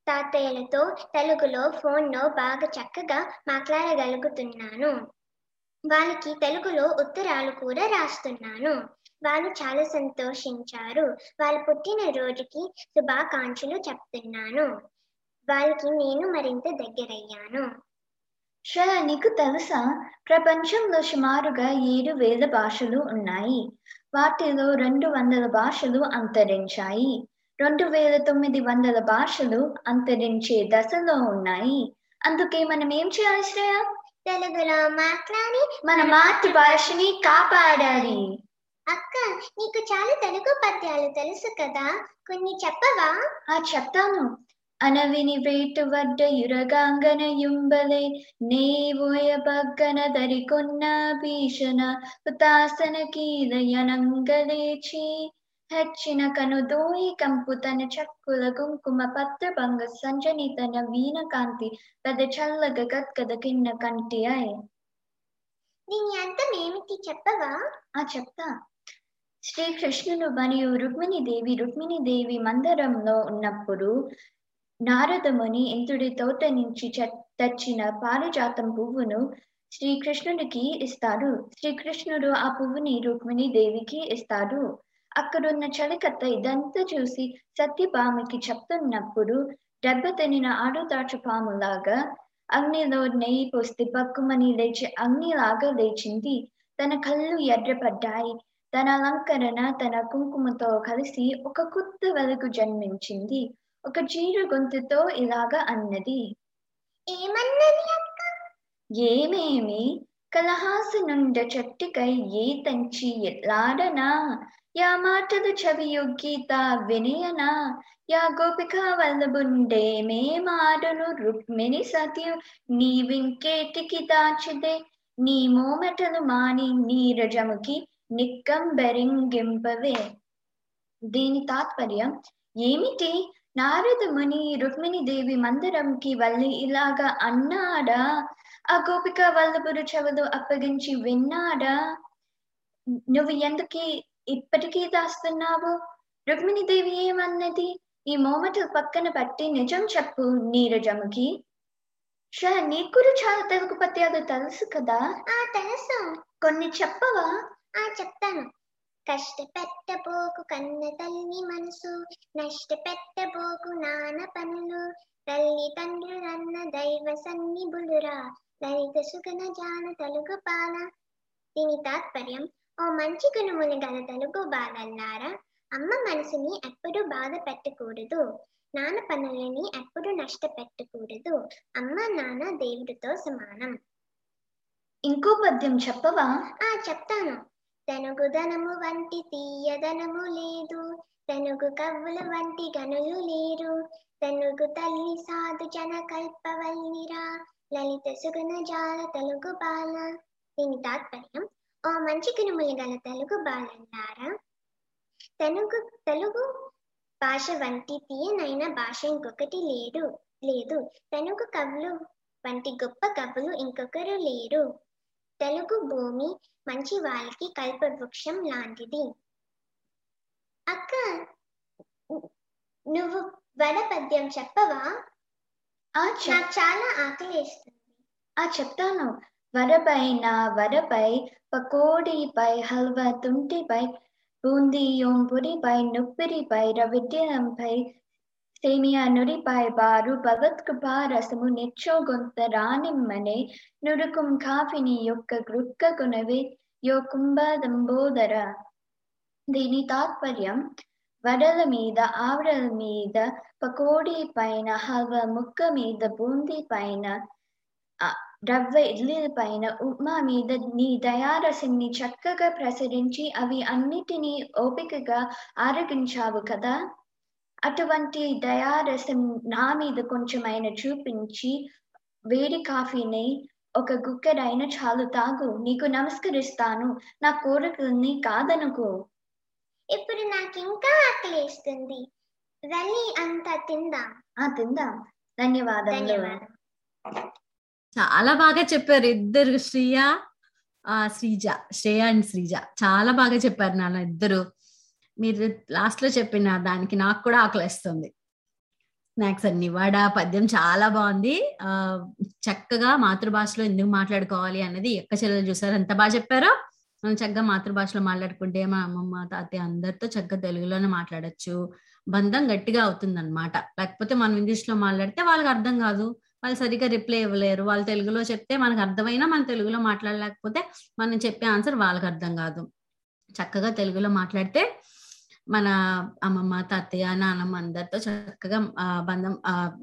తాతయ్యలతో తెలుగులో ఫోన్లో బాగా చక్కగా మాట్లాడగలుగుతున్నాను. వాళ్ళకి తెలుగులో ఉత్తరాలు కూడా రాస్తున్నాను. వాళ్ళు చాలా సంతోషించారు. వాళ్ళ పుట్టినరోజుకి శుభాకాంక్షలు చెప్తున్నాను. వాళ్ళకి నేను మరింత దగ్గరయ్యాను. షా నీకు తెలుసా? ప్రపంచంలో సుమారుగా ఏడు వేల భాషలు ఉన్నాయి. వాటిలో రెండు వందల భాషలు అంతరించాయి. రెండు వేల తొమ్మిది వందల భాషలు అంతరించే దశలో ఉన్నాయి. అందుకే మనం ఏం చేయాలి శ్రేయ? తెలుగులో మాట్లాడి మన మాతృభాషని కాపాడాలి. అక్క నీకు చాలా తెలుగు పద్యాలు తెలుసు కదా. కొన్ని చెప్పవా? ఆ చెప్తాను. అనవిని వేటు వడ్డ యురగాంగన యుంబలే నేవోయ పగ్గన దరికొన్న భీషణ హుతాసన కీలయనంగలేచి ಹೆಚ್ಚಿನ ಕನುದೋಯಿ ಕಂಪುತನ ಚಕ್ಕುಲ ಕುಂಕುಮ ಪತ್ರ ಭಂಗ ಸಂಜನಿತನ ವೀನ ಕಾಂತಿ పెద చల్లగ గద్గద కిన్న కంటి అయ్ దీని అర్థం ఏమిటి చెప్పవా ఆ చెప్తా శ్రీకృష్ణుడు మరియు రుక్మిణి దేవి రుక్మిణి దేవి మందిరంలో ఉన్నప్పుడు నారదముని ఇంద్రుడి తోట నుంచి చ- తెచ్చిన పారిజాతం పువ్వును శ్రీకృష్ణుడికి ఇస్తాడు. శ్రీకృష్ణుడు ఆ పువ్వుని రుక్మిణి దేవికి ఇస్తారు అక్కడున్న చలికత్త ఇదంతా చూసి సత్యభామికి చెప్తున్నప్పుడు దెబ్బతినిన ఆడుదాచు పాములాగా అగ్నిలో నెయ్యి పోస్తే పక్కుమని లేచి అగ్నిలాగా లేచింది. తన కళ్ళు ఎర్రపడ్డాయి తన అలంకరణ తన కుంకుమతో కలిసి ఒక కొత్త వెలుగు జన్మించింది. ఒక చీర గొంతుతో ఇలాగా అన్నది. ఏమన్నది అక్క? ఏమేమి? కలహాసనుండ చెట్టుకై ఏ తంచి ఎట్లాడనా యా మాటలు చవియొగ్గీత వినయనా? యా గోపిక వల్లబుండే మేమాడను రుక్మిణి సత్యం నీవింకేటికి దాచిదే. నీ మోమెటలు మాని నీరజముకి నిక్కంబెరింగింపవే. దీని తాత్పర్యం ఏమిటి? నారద ముని రుక్మిణి దేవి మందిరంకి వల్లి ఇలాగా అన్నాడా? ఆ గోపిక వల్లపురు చెవులు అప్పగించి విన్నాడా? నువ్వు ఎందుకు ఇప్పటికీ దాస్తున్నావు? రుక్మిణి దేవి ఏమన్నది? ఈ మోమటలు పక్కన పట్టి నిజం చెప్పు నీరజముకి. షా నీకు కూడా చాలా తెలుగు పద్యాలు తెలుసు కదా? ఆ తెలుసు. కొన్ని చెప్పవా? ఆ చెప్తాను. కష్టపెట్టబోకు కన్న తల్లి మనసు నష్టపెట్టబోకు నాన్న పనులు తల్లి తండ్రులన్న దైవ సన్నిబులురా లలిత సుగన జాన తెలుగు బాల దీని తాత్పర్యం ఓ మంచి గుణములు గల తెలుగు బాలల్లారా అమ్మ మనసుని ఎప్పుడు బాధ పెట్టకూడదు నాన్న పనులని ఎప్పుడు నష్టపెట్టకూడదు అమ్మ నాన్న దేవుడితో సమానం ఇంకో పద్యం చెప్పవా ఆ చెప్తాను తెనుగుదనము వంటి తీయదనము లేదు. తనకు కవ్వుల వంటి గనులు లేరు. తెనుగు తల్లి సాధు జన కల్పవల్లిరా. లలిత సుగుణ జాల తెలుగు బాల. దీని తాత్పర్యం ఓ మంచి గుణములు గల తెలుగు బాలన్నారా? తెలుగు తెలుగు భాష వంటి తీయనైన భాష ఇంకొకటి లేడు లేదు తెలుగు కవులు వంటి గొప్ప కవులు ఇంకొకరు లేరు. తెలుగు భూమి మంచి వాళ్ళకి కల్పవృక్షం లాంటిది. అక్క నువ్వు వడ పద్యం చెప్పవా? ఆ నాకు చాలా ఆకలిస్తుంది. ఆ చెప్తాను. వరపైన వరపై పకోడీపై హల్వా తుంటిపై బూందీ పురిపై నుప్పిరిపై రవిద్యంపై సేమియా నురిపై బారు భగవత్కృపా రసము నెచ్చో గొంత రానిమ్మనే నురుకుం కాఫిని యొక్క గృక్క గుణవే యోకుంభదంబోదర దీని తాత్పర్యం వడల మీద ఆవడల మీద పకోడీ పైన హల్వా ముక్క మీద బూందీ పైన రవ్వ ఇడ్లీల పైన ఉప్మా మీద నీ దయారసిని చక్కగా ప్రసరించి అవి అన్నిటినీ ఓపికగా ఆరగించావు కదా అటువంటి దయారసం నా మీద కొంచెమైన చూపించి వేడి కాఫీని ఒక గుక్కెడైన చాలు తాగు నీకు నమస్కరిస్తాను. నా కోరికల్ని కాదనుకో. ఇప్పుడు నాకు ఇంకా ఆకలిస్తుంది. వెళ్ళి అంతా తిందాం. ఆ తిందాం. ధన్యవాదాలు ధన్యవాదం చాలా బాగా చెప్పారు ఇద్దరు శ్రీయ ఆ శ్రీజ శ్రేయ అండ్ శ్రీజ. చాలా బాగా చెప్పారు నాన్న ఇద్దరు. మీరు లాస్ట్లో చెప్పిన దానికి నాకు కూడా ఆకలిస్తుంది. స్నాక్స్ అన్ని వడ పద్యం చాలా బాగుంది. ఆ చక్కగా మాతృభాషలో ఎందుకు మాట్లాడుకోవాలి అన్నది ఎక్క చెల్లెలు చూసారు. ఎంత బాగా చెప్పారో మనం చక్కగా మాతృభాషలో మాట్లాడుకుంటే మా అమ్మమ్మ తాతయ్య అందరితో చక్కగా తెలుగులోనే మాట్లాడొచ్చు. బంధం గట్టిగా అవుతుంది అనమాట లేకపోతే మనం ఇంగ్లీష్లో మాట్లాడితే వాళ్ళకి అర్థం కాదు. వాళ్ళు సరిగ్గా రిప్లై ఇవ్వలేరు. వాళ్ళు తెలుగులో చెప్తే మనకు అర్థమైనా మనం తెలుగులో మాట్లాడలేకపోతే మనం చెప్పే ఆన్సర్ వాళ్ళకి అర్థం కాదు. చక్కగా తెలుగులో మాట్లాడితే మన అమ్మమ్మ తాతయ్య నానమ్మ అందరితో చక్కగా ఆ, బంధం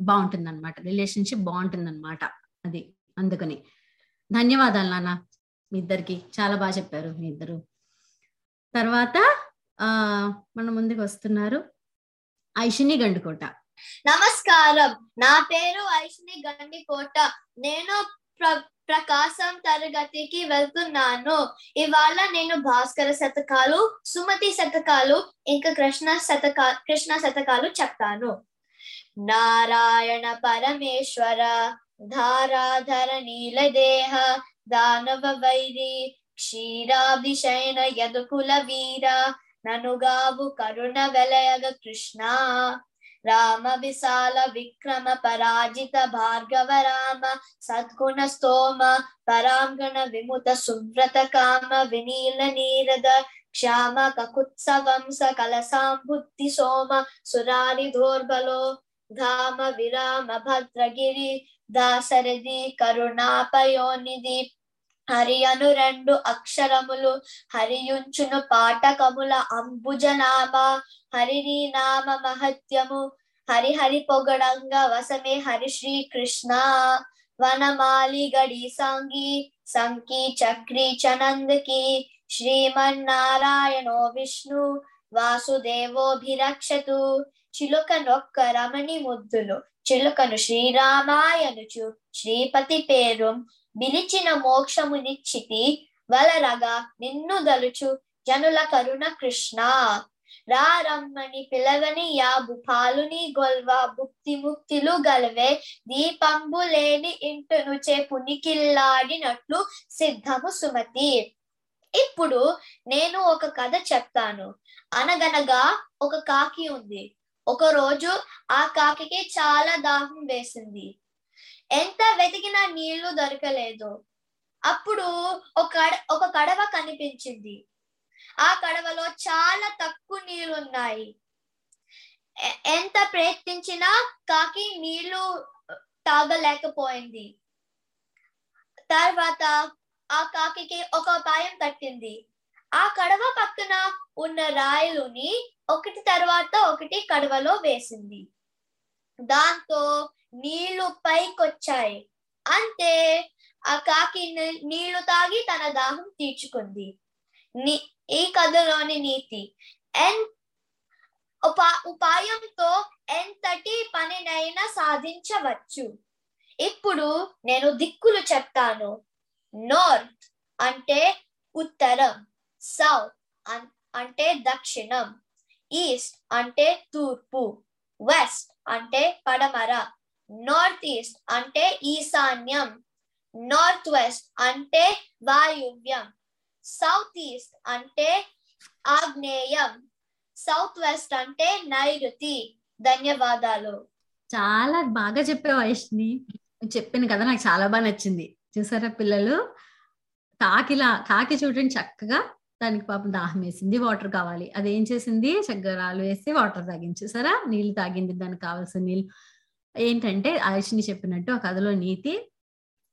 బాగుంటుంది అనమాట రిలేషన్షిప్ బాగుంటుంది అనమాట అది. అందుకని. ధన్యవాదాలు నాన్న. మీ ఇద్దరికి. చాలా బాగా చెప్పారు మీ ఇద్దరు. తర్వాత ఆ మన ముందుకు వస్తున్నారు ఐషిని గండుకోట. నమస్కారం. నా పేరు ఐష్ని గండికోట. నేను ప్రకాశం తరగతికి వెళ్తున్నాను. ఇవాళ నేను భాస్కర శతకాలు సుమతి శతకాలు ఇంకా కృష్ణ శతకా కృష్ణ శతకాలు చెప్తాను. నారాయణ పరమేశ్వర ధారాధర నీలదేహ దానవ వైరి క్షీరాభిషయన యదుకుల వీర ననుగావు కరుణ వెలయగ కృష్ణ. राम विशाल विक्रम पराजित भार्गव राम सद्गुण स्तोम पराङ्गण विमुत सुव्रत काम विनील नीरध क्षाम कलसां बुद्धि सोम सुरारि दोर्बलो धाम विराम भद्रगिरि दासरदि करुणापयोनिधि హరియను రెండు అక్షరములు హరియుంచును పాఠకముల అంబుజనామ. హరిని నామ మహత్యము. హరి హరి పొగడంగా వసమే హరి శ్రీ కృష్ణ. వనమాలి గడి సాంగి సంకి చక్రి చనందకి. శ్రీమన్నారాయణో విష్ణు వాసుదేవోభిరక్షతు. చిలుక నొక్క రమణి ముద్దులు. చిలుకను శ్రీరామాయనుచు శ్రీపతి పేరు పిలిచిన మోక్షమునిచ్చితి వలరగా నిన్ను దలుచు జనుల కరుణ కృష్ణ. రారమ్మని పిలవని యాబు పాలుని గొల్వ భుక్తి ముక్తిలు గలవే. దీపంబు లేని ఇంటును చే పునికిల్లాడినట్లు సిద్ధము సుమతి. ఇప్పుడు నేను ఒక కథ చెప్తాను. అనగనగా ఒక కాకి ఉంది. ఒక రోజు ఆ కాకికి చాలా దాహం వేసింది. ఎంత వెతికినా నీళ్ళు దొరకలేదు. అప్పుడు ఒక ఒక కడవ కనిపించింది. ఆ కడవలో చాలా తక్కువ నీళ్ళు ఉన్నాయి ఎంత ప్రయత్నించినా కాకి నీళ్ళు తాగలేకపోయింది. తర్వాత ఆ కాకి ఒక ఉపాయం తట్టింది. ఆ కడవ పక్కన ఉన్న రాయిలుని ఒకటి తర్వాత ఒకటి కడవలో వేసింది. దాంతో నీళ్ళు పైకొచ్చాయి. అంతే ఆ కాకి నీళ్ళు తాగి తన దాహం తీర్చుకుంది. ఈ కథలోని నీతి. ఎన్ ఉపా ఉపాయంతో ఎంతటి పనినైనా సాధించవచ్చు. ఇప్పుడు నేను దిక్కులు చెప్తాను. నార్త్ అంటే ఉత్తరం సౌత్ అంటే దక్షిణం ఈస్ట్ అంటే తూర్పు వెస్ట్ అంటే పడమర. నార్త్ ఈస్ట్ అంటే ఈశాన్యం. నార్త్ వెస్ట్ అంటే వాయువ్యం. సౌత్ ఈస్ట్ అంటే ఆగ్నేయం. సౌత్ వెస్ట్ అంటే నైరుతి. ధన్యవాదాలు. చాలా బాగా చెప్పావు వైష్ణి నువ్వు చెప్పిన కదా నాకు చాలా బాగా నచ్చింది. చూసారా పిల్లలు? కాకిలా కాకి చూడండి చక్కగా దానికి పాపం దాహం వేసింది వాటర్ కావాలి. అది ఏం చేసింది? చక్కగా రాళ్ళు వేసి వాటర్ తాగింది. చూసారా? నీళ్ళు తాగింది. దానికి కావాల్సిన నీళ్ళు ఏంటంటే ఆయుష్ని చెప్పినట్టు ఆ కథలో నీతి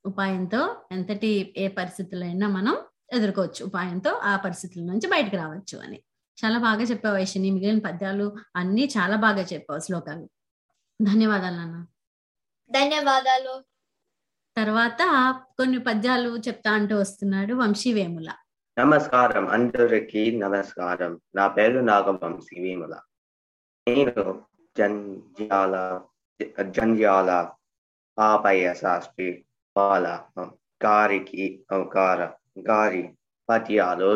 ఉపాయంతో ఎంతటి ఏ పరిస్థితుల్లో అయినా మనం ఎదుర్కోవచ్చు. ఉపాయంతో ఆ పరిస్థితుల నుంచి బయటకు రావచ్చు అని. చాలా బాగా చెప్పావు వైష్ణి మిగిలిన పద్యాలు అన్ని చాలా బాగా చెప్పావు శ్లోకాలు. ధన్యవాదాలు నాన్న. ధన్యవాదాలు. తర్వాత కొన్ని పద్యాలు చెప్తా అంటూ వస్తున్నాడు వంశీ వేముల. నమస్కారం. అందరికీ నమస్కారం. నా పేరు నాగవంశీ వేముల. నేను జంజాల జంజాల పాపయ్య శాస్త్రి వాళ్ళ గారికి గార గారి పద్యాలు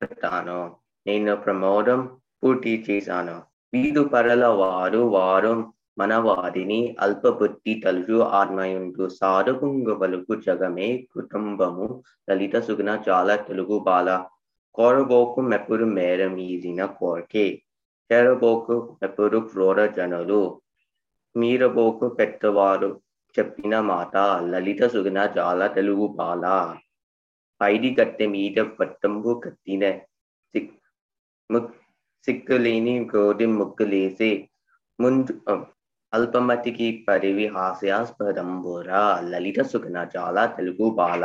చెప్తాను నేను ప్రమోదం పూర్తి చేశాను వీధు పరల వారు వారు మన వారిని అల్పబుద్ధి తలుచు ఆత్మయుండు సాధుకుంగు పలుకు జగమే కుటుంబము లలిత సుగుణ చాలా తెలుగు బాల కోరబోకు మెప్పుడు మేర మీదిన కోరికే చేరబోకు మెప్పుడు క్రోర జనులు మీరబోకు పెద్దవారు చెప్పిన మాట లలిత సుగుణ చాలా తెలుగు బాల. పైడి కట్టె మీద పట్టంబు కట్టిన సిక్ ముక్ సిక్కులేని గోడి ముక్కులేసి ముందు అల్పమతికి పరివి హాస్యాస్పదంబురా లలిత సుగుణ చాలా తెలుగు బాల.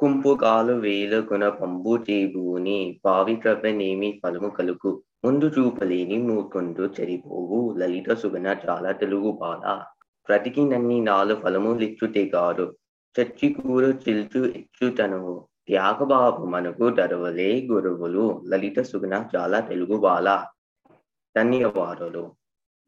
కుంపుకాలు వేలు గుణ పంబు చేబూని పావి నేమి ఫలము కలుగు. ముందు చూపలేని మూకుండు చెరిపోవు లలిత సుగుణ చాలా తెలుగు బాల. ప్రతికి నన్ని నాలు ఫలములిచ్చు తెగారు చచ్చి కూర చిల్చు ఇచ్చుతను త్యాగబాబు మనకు దరవలే గురువులు లలిత సుగుణ చాలా తెలుగు బాల. ధన్యవాదాలు.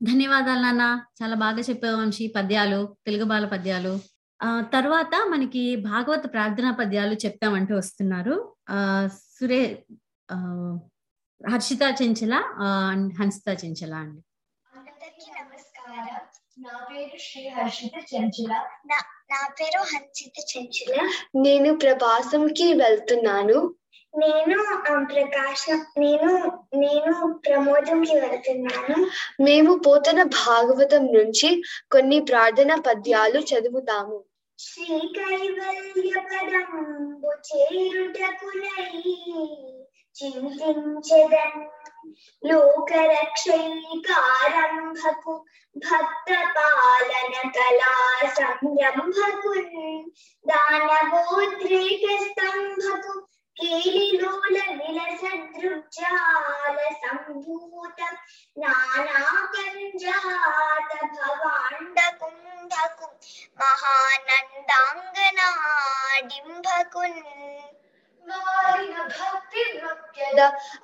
ధన్యవాదాలు నాన్న. చాలా బాగా చెప్పావు వంశీ పద్యాలు తెలుగు బాల పద్యాలు. ఆ తర్వాత మనకి భాగవత ప్రార్థనా పద్యాలు చెప్తామంటూ వస్తున్నారు. ఆ సురే ఆ హర్షిత చెంచల and హన్సిత చెంచల అండి. అందరికీ నమస్కారం. నా పేరు శ్రీ హర్షిత చెంచుల. నా పేరు హన్సిత చెంచుల. నేను ప్రభాసంకి వెళ్తున్నాను. నేను ఆ, ప్రకాశం నేను నేను ప్రమోదంకి వెళ్తున్నాను. మేము పోతన భాగవతం నుంచి కొన్ని ప్రార్థన పద్యాలు చదువుతాము శ్రీ కైవల్య పదంబు చేరుటకునై చింతించెదన్ లోకరక్షైకారంభకు భక్త పాలన కళా సంరంభకు దానవోద్రేక స్తంభకు కేలిలోల విలస దృగ్జాల సంభూత నానాకంజాత భవాండ కుంభకు మహానందాంగనాడింభకున్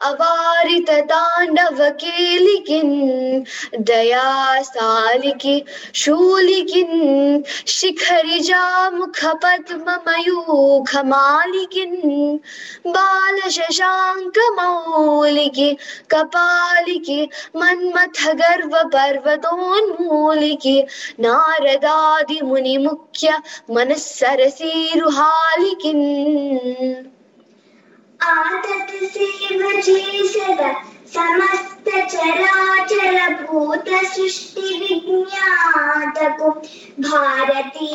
अवारित तांडव केलिकिन् दयासालिकि शूलिकिन् शिखरिजामुखपद्ममयूखमालिकिन् बालशशाङ्कमौलिकि कपालिकि मन्मथगर्वपर्वतोन्मूलिकि नारदादिमुनिमुख्य मनःसरसीरुहालिकिन् మయూఖ మాలికిన్ బాల శశాంక మౌలికి కపాలికి మన్మథ గర్వ పర్వతోన్మూలికి నారదాది ముని ముఖ్య మనస్సరసీరుహాలికిన్ ఆతత సేవ చేసద సమస్త చరాచర భూత సృష్టి విజ్ఞాతకు భారతీ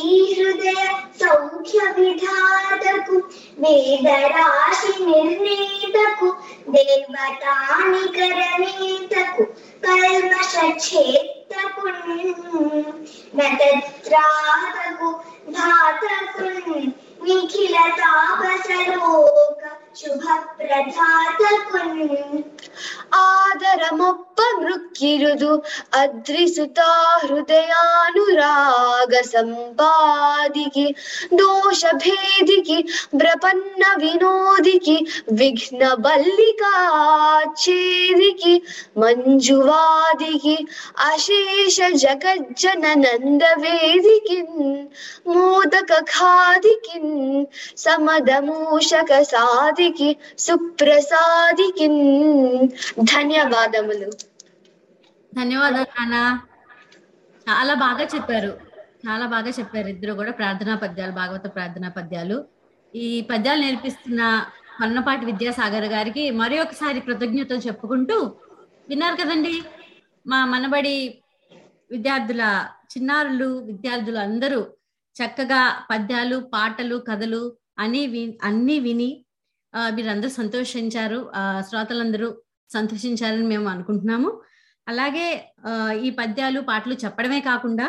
शुभ शुभप्रधातकुन् आदरमुपमृक् విధాతకు వేదరాశి నిర్ణీతకు దేవతానికరణీతకు కల్మషేత్తకు నతత్రాతకు ధాతకు నిఖిల తాపసలోక శుభప్రభాతకున్ ఆదరమొప్ప మృక్కిరుదు అద్రిసుత హృదయానురాగ సంపాదికి దోష భేదికి ప్రపన్న వినోదికి విఘ్న బల్లికాచేదికి మంజువాదికి అశేష జగజ్జన నంద వేదికి మోదక ఖాదికిన్ సమదమూషక సాదికి సుప్రసాదికి ధన్యవాదములు ధన్యవాదాలు నాన్న. చాలా బాగా చెప్పారు. చాలా బాగా చెప్పారు. ఇద్దరు కూడా ప్రార్థనా పద్యాలు భాగవత ప్రార్థనా పద్యాలు. ఈ పద్యాలు నేర్పిస్తున్న మన్నపాటి విద్యాసాగర్ గారికి మరి ఒకసారి కృతజ్ఞతలు చెప్పుకుంటూ విన్నారు కదండి. మా మనబడి విద్యార్థుల చిన్నారులు విద్యార్థులు అందరూ చక్కగా పద్యాలు పాటలు కథలు అని వి అన్ని విని మీరు మీరందరూ సంతోషించారు. ఆ, శ్రోతలందరూ సంతోషించారని మేము అనుకుంటున్నాము. అలాగే ఈ పద్యాలు పాటలు చెప్పడమే కాకుండా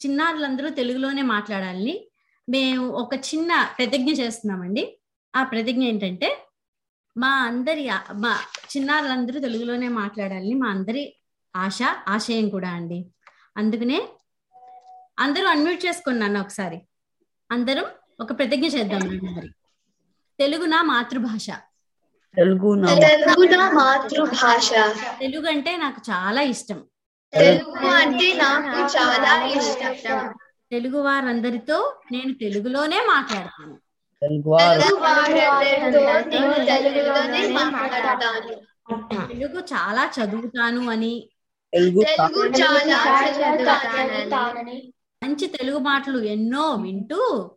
చిన్నారులందరూ తెలుగులోనే మాట్లాడాలని మేము ఒక చిన్న ప్రతిజ్ఞ చేస్తున్నామండి. ఆ ప్రతిజ్ఞ ఏంటంటే మా అందరి మా చిన్నారులందరూ తెలుగులోనే మాట్లాడాలని మా అందరి ఆశ ఆశయం కూడా అండి. అందుకనే అందరూ అన్మ్యూట్ చేసుకున్నాను ఒకసారి. అందరం ఒక ప్రతిజ్ఞ చేద్దాం మరి. తెలుగు నా మాతృభాష? తెలుగు నా తెలుగు నా మాతృభాష. తెలుగు అంటే నాకు చాలా ఇష్టం. తెలుగు అంటే నాకు చాలా ఇష్టం. తెలుగు వారందరితో నేను తెలుగులోనే మాట్లాడతాను. తెలుగు వారు తెలుగు వారందరితో నేను తెలుగులోనే మాట్లాడతాను. తెలుగు చాలా చదువుతాను అని. మంచి తెలుగు మాటలు ఎన్నో వింటూ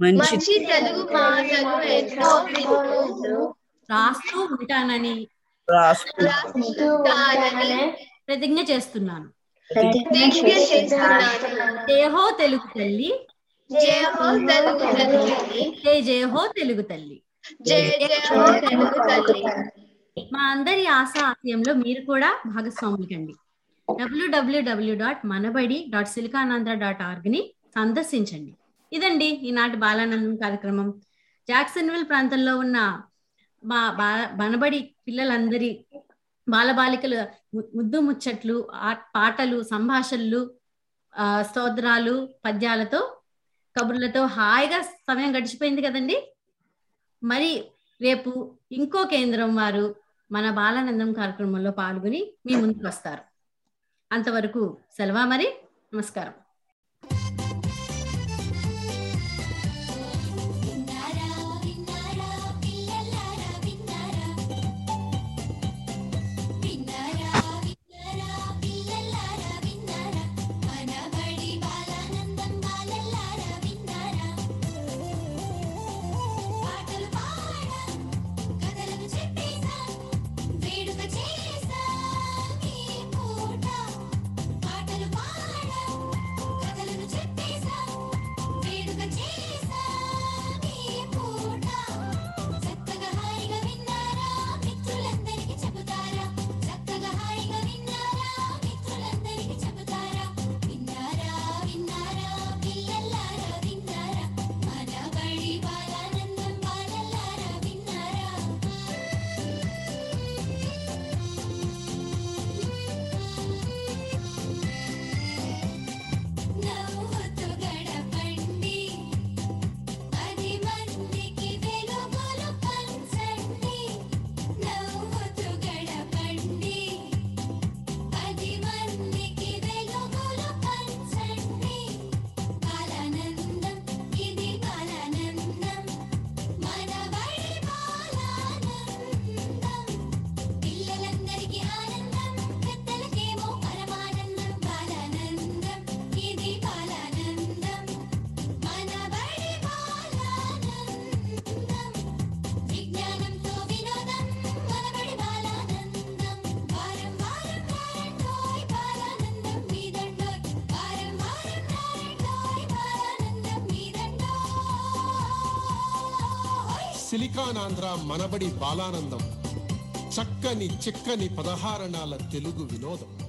మంచి మంచి తెలుగు మాటలు ఎన్నో వింటూ రాస్తూ ఉంటానని ప్రతిజ్ఞ చేస్తున్నాను. ప్రతిజ్ఞ చేస్తున్నాను. జయహో తెలుగు తల్లి. జయ హో తెలుగు తల్లి. జయ జయహో తెలుగు తల్లి. జయ జయ హో తెలుగు తల్లి. మా అందరి ఆశ ఆశయంలో మీరు కూడా భాగస్వాములు కండి. డబ్ల్యూడబ్ల్యూడబ్ల్యూ dot Manabadi dot Siliconandhra dot ఆర్గ్ని సందర్శించండి. ఇదండి ఈనాటి బాలానందం కార్యక్రమం. జాక్సన్విల్ ప్రాంతంలో ఉన్న మా బా మనబడి పిల్లలందరి బాలబాలికలు ముద్దు ముచ్చట్లు ఆ- పాటలు సంభాషణలు ఆ, స్తోత్రాలు పద్యాలతో కబుర్లతో హాయిగా సమయం గడిచిపోయింది కదండి. మరి రేపు ఇంకో కేంద్రం వారు మన బాలానందం కార్యక్రమంలో పాల్గొని మీ ముందుకు వస్తారు. అంతవరకు సెలవా మరి? నమస్కారం. సిలికానాంధ్ర మనబడి బాలానందం. చక్కని చిక్కని పదహారణాల తెలుగు వినోదం.